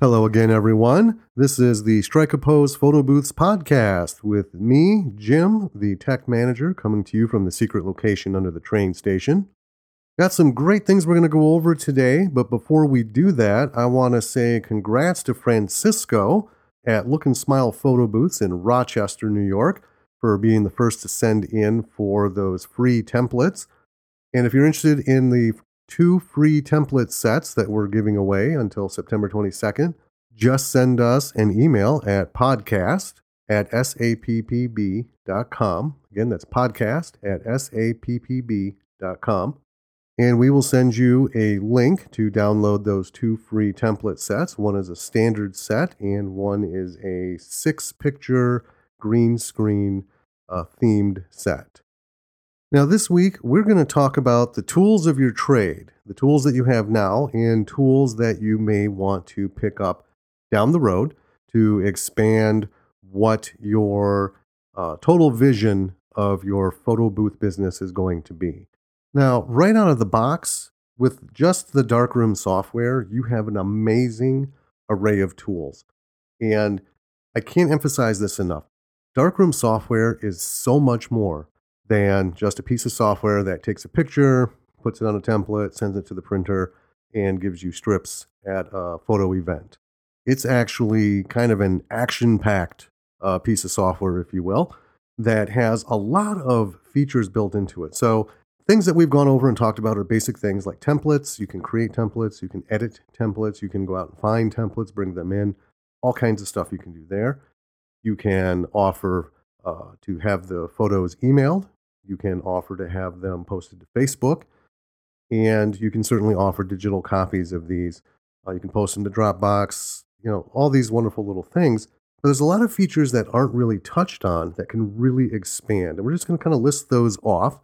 Hello again, everyone. This is the Strike a Pose Photo Booths podcast with me, Jim, the tech manager, coming to you from the secret location under the train station. Got some great things we're going to go over today, but before we do that, I want to say congrats to Francisco at Look and Smile Photo Booths in Rochester, New York, for being the first to send in for those free templates. And if you're interested in the two free template sets that we're giving away until September 22nd. Just send us an email at podcast at sappb.com. Again, that's podcast at sappb.com. And we will send you a link to download those two free template sets. One is a standard set, and one is a six picture green screen uh, themed set. Now, this week, we're going to talk about the tools of your trade, the tools that you have now, and tools that you may want to pick up down the road to expand what your uh, total vision of your photo booth business is going to be. Now, right out of the box, with just the darkroom software, you have an amazing array of tools. And I can't emphasize this enough. Darkroom software is so much more than just a piece of software that takes a picture, puts it on a template, sends it to the printer, and gives you strips at a photo event. It's actually kind of an action packed uh, piece of software, if you will, that has a lot of features built into it. So, things that we've gone over and talked about are basic things like templates. You can create templates, you can edit templates, you can go out and find templates, bring them in, all kinds of stuff you can do there. You can offer uh, to have the photos emailed you can offer to have them posted to Facebook, and you can certainly offer digital copies of these. Uh, you can post them to Dropbox, you know, all these wonderful little things. But there's a lot of features that aren't really touched on that can really expand. And we're just going to kind of list those off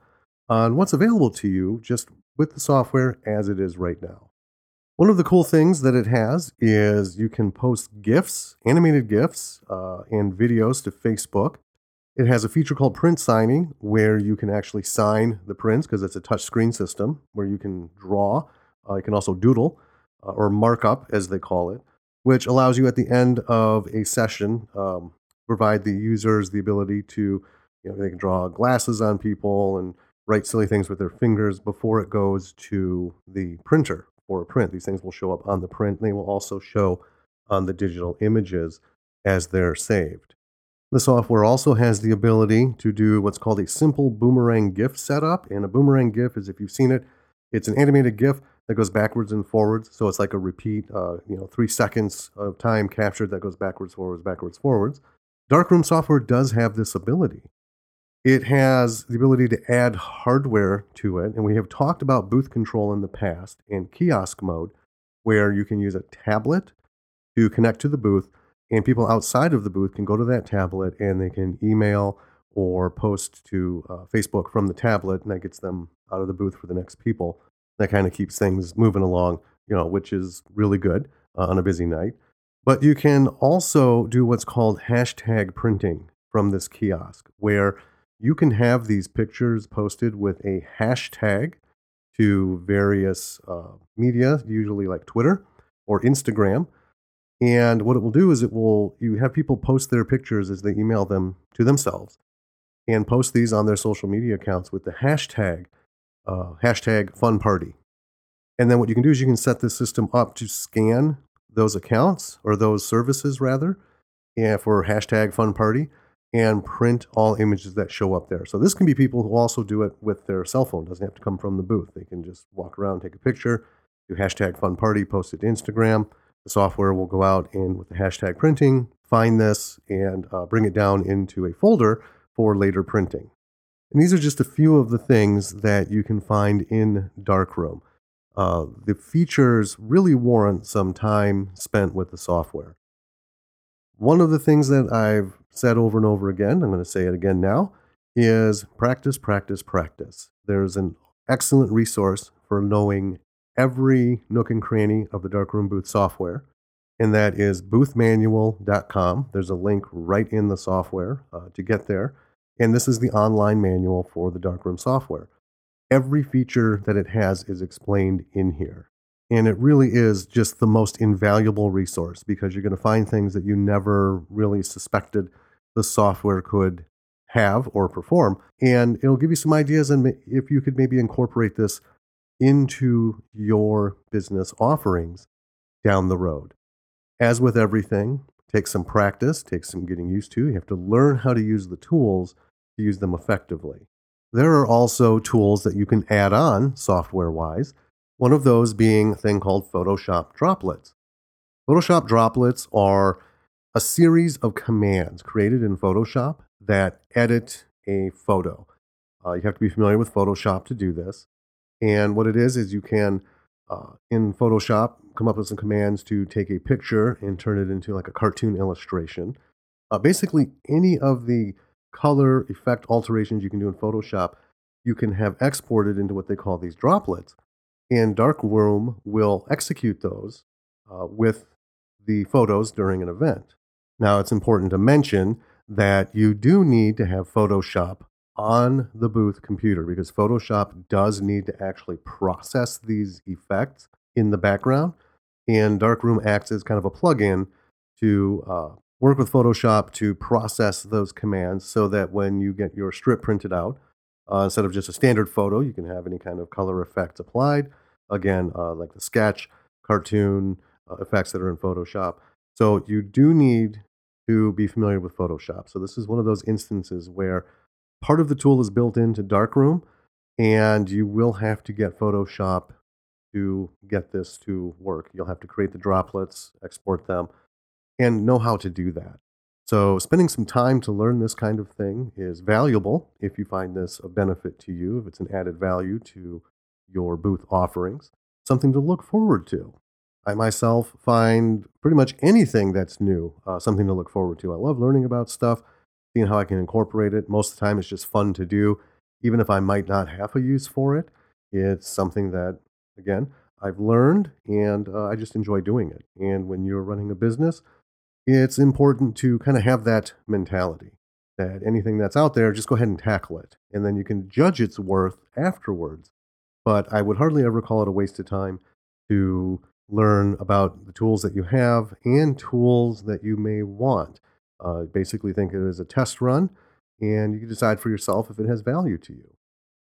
on what's available to you just with the software as it is right now. One of the cool things that it has is you can post GIFs, animated GIFs, uh, and videos to Facebook. It has a feature called print signing where you can actually sign the prints because it's a touch screen system where you can draw. Uh, you can also doodle uh, or markup, as they call it, which allows you at the end of a session um, provide the users the ability to, you know, they can draw glasses on people and write silly things with their fingers before it goes to the printer for a print. These things will show up on the print. And they will also show on the digital images as they're saved. The software also has the ability to do what's called a simple boomerang GIF setup. And a boomerang GIF is, if you've seen it, it's an animated GIF that goes backwards and forwards. So it's like a repeat, uh, you know, three seconds of time captured that goes backwards, forwards, backwards, forwards. Darkroom software does have this ability. It has the ability to add hardware to it. And we have talked about booth control in the past and kiosk mode, where you can use a tablet to connect to the booth and people outside of the booth can go to that tablet and they can email or post to uh, Facebook from the tablet, and that gets them out of the booth for the next people. That kind of keeps things moving along, you know, which is really good uh, on a busy night. But you can also do what's called hashtag printing from this kiosk, where you can have these pictures posted with a hashtag to various uh, media, usually like Twitter or Instagram. And what it will do is it will you have people post their pictures as they email them to themselves, and post these on their social media accounts with the hashtag uh, hashtag Fun Party. And then what you can do is you can set this system up to scan those accounts or those services rather, and for hashtag Fun Party, and print all images that show up there. So this can be people who also do it with their cell phone. Doesn't have to come from the booth. They can just walk around, take a picture, do hashtag Fun Party, post it to Instagram the software will go out and with the hashtag printing, find this and uh, bring it down into a folder for later printing. And these are just a few of the things that you can find in Darkroom. Uh, the features really warrant some time spent with the software. One of the things that I've said over and over again, I'm going to say it again now, is practice, practice, practice. There's an excellent resource for knowing every nook and cranny of the Darkroom Booth software, and that is boothmanual.com. There's a link right in the software uh, to get there. And this is the online manual for the Darkroom software. Every feature that it has is explained in here. And it really is just the most invaluable resource because you're going to find things that you never really suspected the software could have or perform. And it'll give you some ideas and if you could maybe incorporate this into your business offerings down the road. As with everything, take some practice, take some getting used to. You have to learn how to use the tools to use them effectively. There are also tools that you can add on software wise, one of those being a thing called Photoshop droplets. Photoshop droplets are a series of commands created in Photoshop that edit a photo. Uh, you have to be familiar with Photoshop to do this. And what it is, is you can, uh, in Photoshop, come up with some commands to take a picture and turn it into like a cartoon illustration. Uh, basically, any of the color effect alterations you can do in Photoshop, you can have exported into what they call these droplets. And Darkroom will execute those uh, with the photos during an event. Now, it's important to mention that you do need to have Photoshop on the booth computer because Photoshop does need to actually process these effects in the background. And Darkroom acts as kind of a plugin to uh, work with Photoshop to process those commands so that when you get your strip printed out, uh, instead of just a standard photo, you can have any kind of color effects applied. Again, uh, like the sketch, cartoon uh, effects that are in Photoshop. So you do need to be familiar with Photoshop. So this is one of those instances where part of the tool is built into Darkroom, and you will have to get Photoshop to get this to work. You'll have to create the droplets, export them, and know how to do that. So, spending some time to learn this kind of thing is valuable if you find this a benefit to you, if it's an added value to your booth offerings, something to look forward to. I myself find pretty much anything that's new uh, something to look forward to. I love learning about stuff, seeing how I can incorporate it. Most of the time, it's just fun to do. Even if I might not have a use for it, it's something that, again, I've learned and uh, I just enjoy doing it. And when you're running a business, it's important to kind of have that mentality that anything that's out there, just go ahead and tackle it. And then you can judge its worth afterwards. But I would hardly ever call it a waste of time to learn about the tools that you have and tools that you may want. Uh, basically, think of it as a test run, and you can decide for yourself if it has value to you.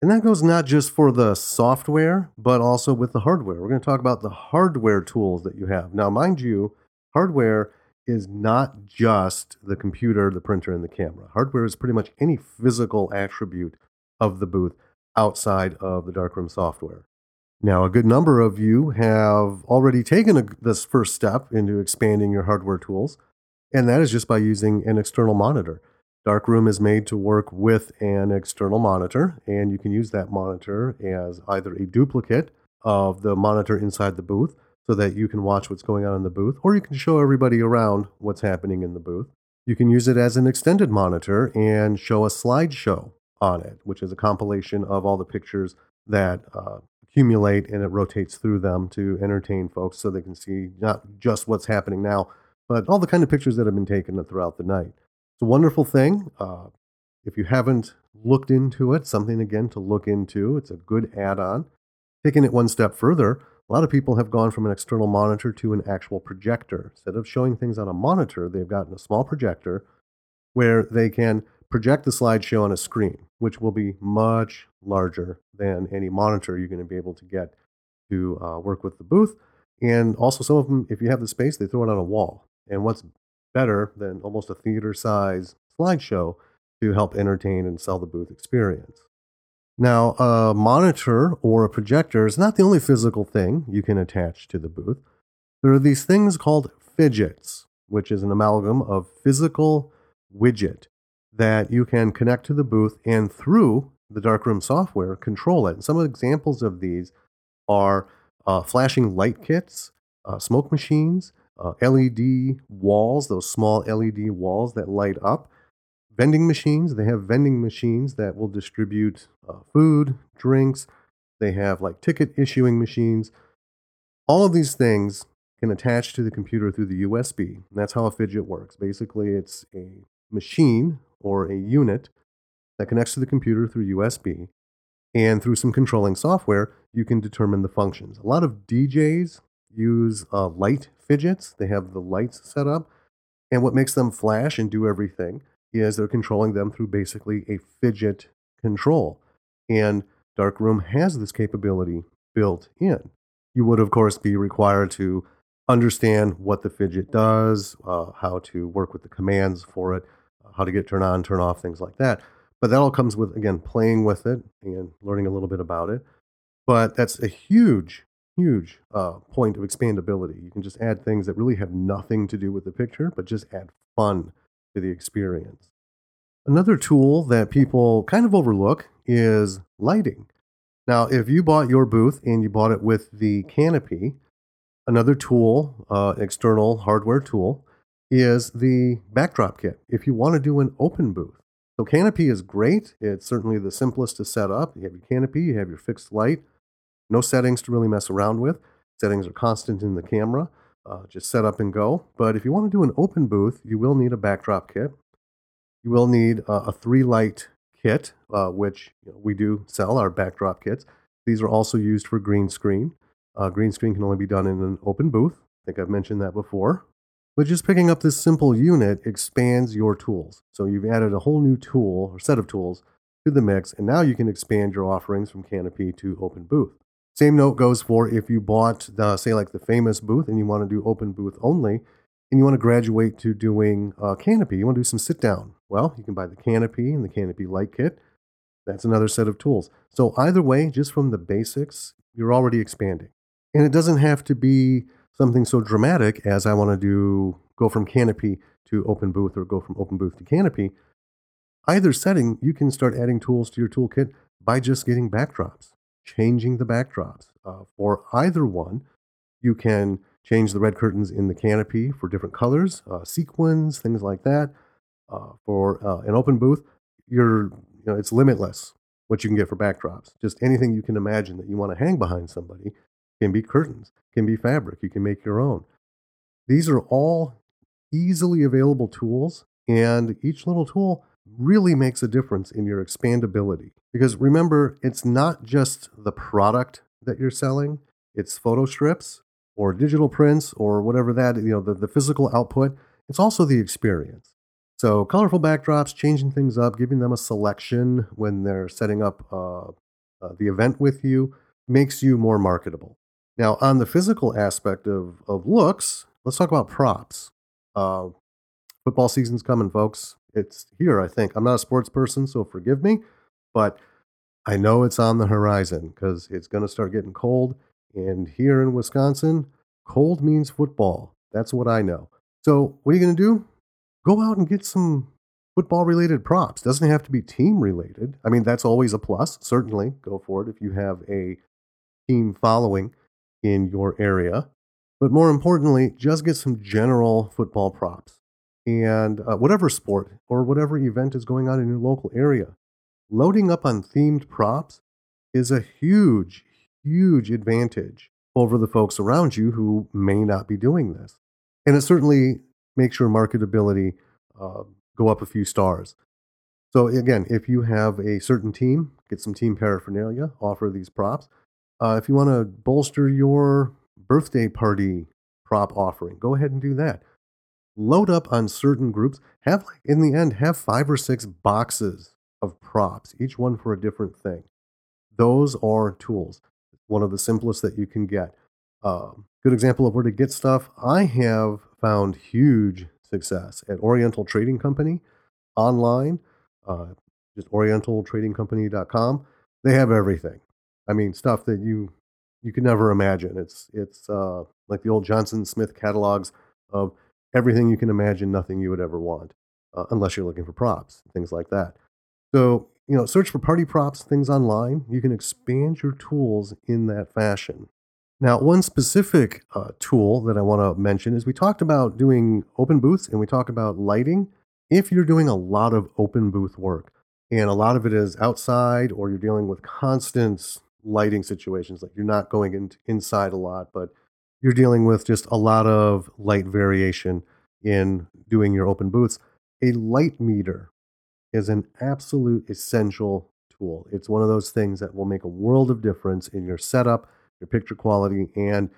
And that goes not just for the software, but also with the hardware. We're going to talk about the hardware tools that you have. Now, mind you, hardware is not just the computer, the printer, and the camera. Hardware is pretty much any physical attribute of the booth outside of the darkroom software. Now, a good number of you have already taken a, this first step into expanding your hardware tools, and that is just by using an external monitor. Darkroom is made to work with an external monitor, and you can use that monitor as either a duplicate of the monitor inside the booth so that you can watch what's going on in the booth, or you can show everybody around what's happening in the booth. You can use it as an extended monitor and show a slideshow on it, which is a compilation of all the pictures that uh, accumulate and it rotates through them to entertain folks so they can see not just what's happening now, but all the kind of pictures that have been taken throughout the night. It's a wonderful thing. Uh, if you haven't looked into it, something again to look into. It's a good add on. Taking it one step further, a lot of people have gone from an external monitor to an actual projector. Instead of showing things on a monitor, they've gotten a small projector where they can project the slideshow on a screen, which will be much larger than any monitor you're going to be able to get to uh, work with the booth. And also, some of them, if you have the space, they throw it on a wall. And what's better than almost a theater size slideshow to help entertain and sell the booth experience? Now, a monitor or a projector is not the only physical thing you can attach to the booth. There are these things called Phidgets, which is an amalgam of physical widget that you can connect to the booth and through the darkroom software control it. And some examples of these are uh, flashing light kits, uh, smoke machines, uh, LED walls, those small LED walls that light up, vending machines. They have vending machines that will distribute uh, food, drinks. They have like ticket issuing machines. All of these things can attach to the computer through the USB. And that's how a Phidget works. Basically, it's a machine or a unit that connects to the computer through USB. And through some controlling software, you can determine the functions. A lot of DJs use uh, light Phidgets, they have the lights set up. And what makes them flash and do everything is they're controlling them through basically a Phidget control. And Darkroom has this capability built in. You would, of course, be required to understand what the Phidget does, uh, how to work with the commands for it, how to get turn on, turn off, things like that. But that all comes with, again, playing with it and learning a little bit about it. But that's a huge, huge uh, point of expandability. You can just add things that really have nothing to do with the picture, but just add fun to the experience. Another tool that people kind of overlook is lighting. Now, if you bought your booth and you bought it with the canopy, another tool, uh, external hardware tool, is the backdrop kit. If you want to do an open booth, so canopy is great. It's certainly the simplest to set up. You have your canopy, you have your fixed light, no settings to really mess around with. Settings are constant in the camera. Uh, just set up and go. But if you want to do an open booth, you will need a backdrop kit. You will need uh, a three light kit, uh, which you know, we do sell our backdrop kits. These are also used for green screen. Uh, green screen can only be done in an open booth. I think I've mentioned that before. But just picking up this simple unit expands your tools. So you've added a whole new tool or set of tools to the mix, and now you can expand your offerings from Canopy to Open Booth. Same note goes for if you bought, the, say, like the famous booth and you want to do Open Booth only, and you want to graduate to doing uh, Canopy, you want to do some sit down. Well, you can buy the Canopy and the Canopy Light Kit. That's another set of tools. So, either way, just from the basics, you're already expanding. And it doesn't have to be something so dramatic as I want to do go from Canopy to Open Booth or go from Open Booth to Canopy. Either setting, you can start adding tools to your toolkit by just getting backdrops, changing the backdrops. Uh, for either one, you can change the red curtains in the canopy for different colors, uh, sequins, things like that. Uh, for uh, an open booth, you're you know it's limitless what you can get for backdrops. Just anything you can imagine that you want to hang behind somebody can be curtains, can be fabric. You can make your own. These are all easily available tools, and each little tool really makes a difference in your expandability. Because remember, it's not just the product that you're selling, it's photo strips, or digital prints or whatever that, you know, the, the physical output. It's also the experience. So colorful backdrops, changing things up, giving them a selection when they're setting up uh, uh, the event with you makes you more marketable. Now, on the physical aspect of, of looks, let's talk about props. Uh, football season's coming, folks. It's here, I think. I'm not a sports person, so forgive me, but I know it's on the horizon because it's going to start getting cold and here in Wisconsin, cold means football. That's what I know. So, what are you going to do? Go out and get some football related props. Doesn't have to be team related. I mean, that's always a plus. Certainly, go for it if you have a team following in your area. But more importantly, just get some general football props. And uh, whatever sport or whatever event is going on in your local area, loading up on themed props is a huge, huge advantage over the folks around you who may not be doing this. And it certainly makes your marketability uh, go up a few stars. So, again, if you have a certain team, get some team paraphernalia, offer these props. Uh, if you want to bolster your birthday party prop offering, go ahead and do that. Load up on certain groups. Have, in the end, have five or six boxes of props, each one for a different thing. Those are tools one of the simplest that you can get. Uh, good example of where to get stuff. I have found huge success at Oriental Trading Company online, uh, just orientaltradingcompany.com. They have everything. I mean, stuff that you you could never imagine. It's it's uh, like the old Johnson Smith catalogs of everything you can imagine, nothing you would ever want, uh, unless you're looking for props, things like that. So you know, search for party props, things online. You can expand your tools in that fashion. Now, one specific uh, tool that I want to mention is we talked about doing open booths and we talk about lighting. If you're doing a lot of open booth work and a lot of it is outside or you're dealing with constant lighting situations, like you're not going in, inside a lot, but you're dealing with just a lot of light variation in doing your open booths, a light meter is an absolute essential tool. It's one of those things that will make a world of difference in your setup, your picture quality, and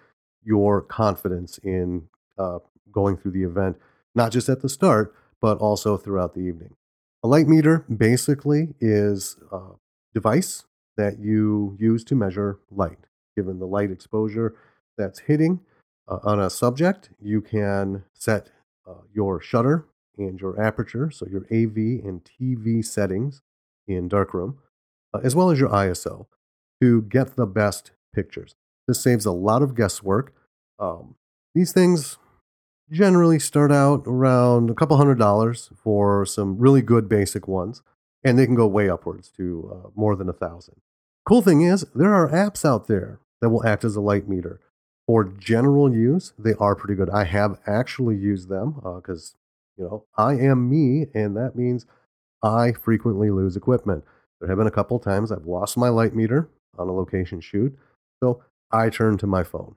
your confidence in uh, going through the event, not just at the start, but also throughout the evening. A light meter basically is a device that you use to measure light. Given the light exposure that's hitting uh, on a subject, you can set uh, your shutter and your aperture, so your AV and TV settings in darkroom, uh, as well as your ISO to get the best pictures. This saves a lot of guesswork. Um, these things generally start out around a couple hundred dollars for some really good basic ones, and they can go way upwards to uh, more than a thousand. Cool thing is, there are apps out there that will act as a light meter. For general use, they are pretty good. I have actually used them because, uh, you know, I am me, and that means I frequently lose equipment. There have been a couple times I've lost my light meter on a location shoot, so I turn to my phone.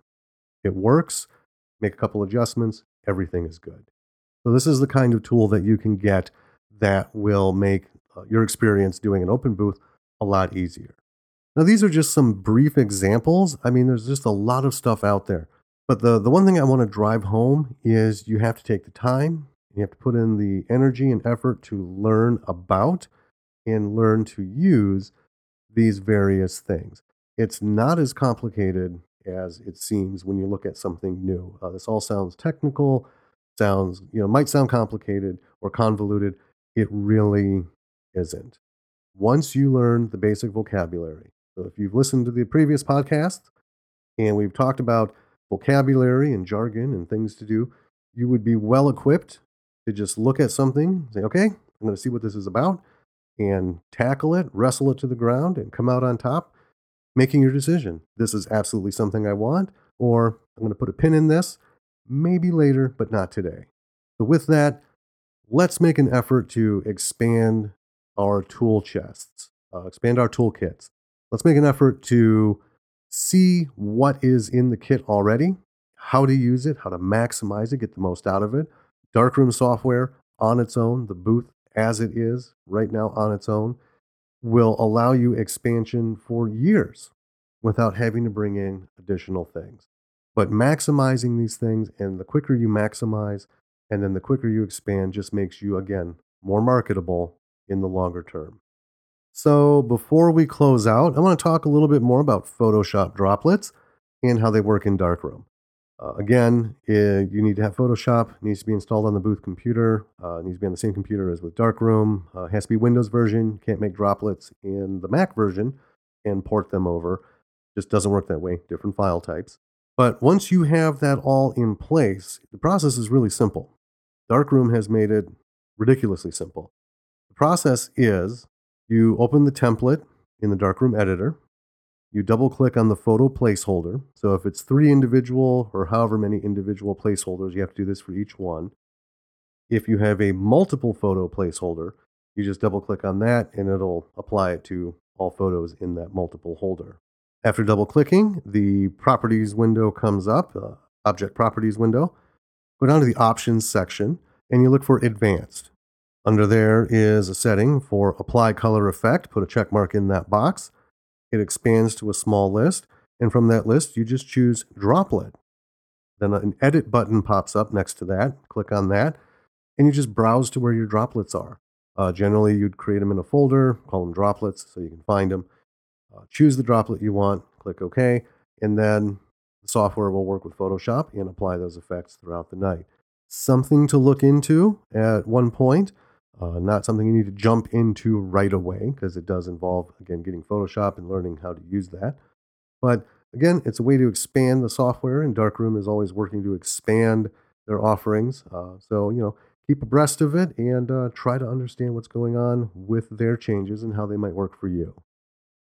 It works, make a couple adjustments, everything is good. So, this is the kind of tool that you can get that will make uh, your experience doing an open booth a lot easier. Now, these are just some brief examples. I mean, there's just a lot of stuff out there. But the, the one thing I want to drive home is you have to take the time, you have to put in the energy and effort to learn about and learn to use these various things. It's not as complicated as it seems when you look at something new. Uh, this all sounds technical, sounds, you know, might sound complicated or convoluted. It really isn't. Once you learn the basic vocabulary, so if you've listened to the previous podcast and we've talked about vocabulary and jargon and things to do, you would be well equipped to just look at something, say, okay, I'm going to see what this is about, and tackle it, wrestle it to the ground, and come out on top, making your decision. This is absolutely something I want, or I'm going to put a pin in this, maybe later, but not today. So, with that, let's make an effort to expand our tool chests, uh, expand our toolkits let's make an effort to see what is in the kit already, how to use it, how to maximize it, get the most out of it. Darkroom software on its own, the booth as it is right now on its own, will allow you expansion for years without having to bring in additional things. But maximizing these things, and the quicker you maximize, and then the quicker you expand, just makes you, again, more marketable in the longer term. So before we close out, I want to talk a little bit more about Photoshop droplets and how they work in Darkroom. Uh, again, it, you need to have Photoshop. Needs to be installed on the booth computer. Uh, needs to be on the same computer as with Darkroom. Uh, has to be Windows version. Can't make droplets in the Mac version and port them over. Just doesn't work that way. Different file types. But once you have that all in place, the process is really simple. Darkroom has made it ridiculously simple. The process is you open the template in the darkroom editor. You double click on the photo placeholder. So if it's three individual or however many individual placeholders, you have to do this for each one. If you have a multiple photo placeholder, you just double click on that and it'll apply it to all photos in that multiple holder. After double clicking, the properties window comes up, uh, object properties window. Go down to the options section and you look for advanced. Under there is a setting for apply color effect. Put a check mark in that box. It expands to a small list. And from that list, you just choose droplet. Then an edit button pops up next to that. Click on that. And you just browse to where your droplets are. Uh, generally, you'd create them in a folder, call them droplets so you can find them. Uh, choose the droplet you want, click OK, and then the software will work with Photoshop and apply those effects throughout the night. Something to look into at one point uh, not something you need to jump into right away because it does involve, again, getting Photoshop and learning how to use that. But again, it's a way to expand the software, and Darkroom is always working to expand their offerings. Uh, so, you know, keep abreast of it and uh, try to understand what's going on with their changes and how they might work for you.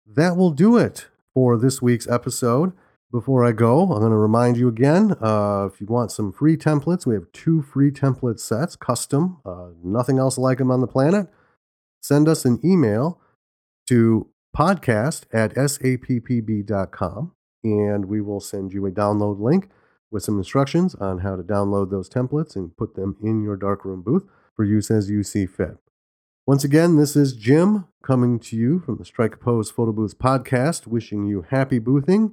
That will do it for this week's episode. Before I go, I'm going to remind you again uh, if you want some free templates, we have two free template sets, custom, uh, nothing else like them on the planet. Send us an email to podcast at sappb.com and we will send you a download link with some instructions on how to download those templates and put them in your darkroom booth for use as you see fit. Once again, this is Jim coming to you from the Strike Pose Photo Booth podcast, wishing you happy boothing,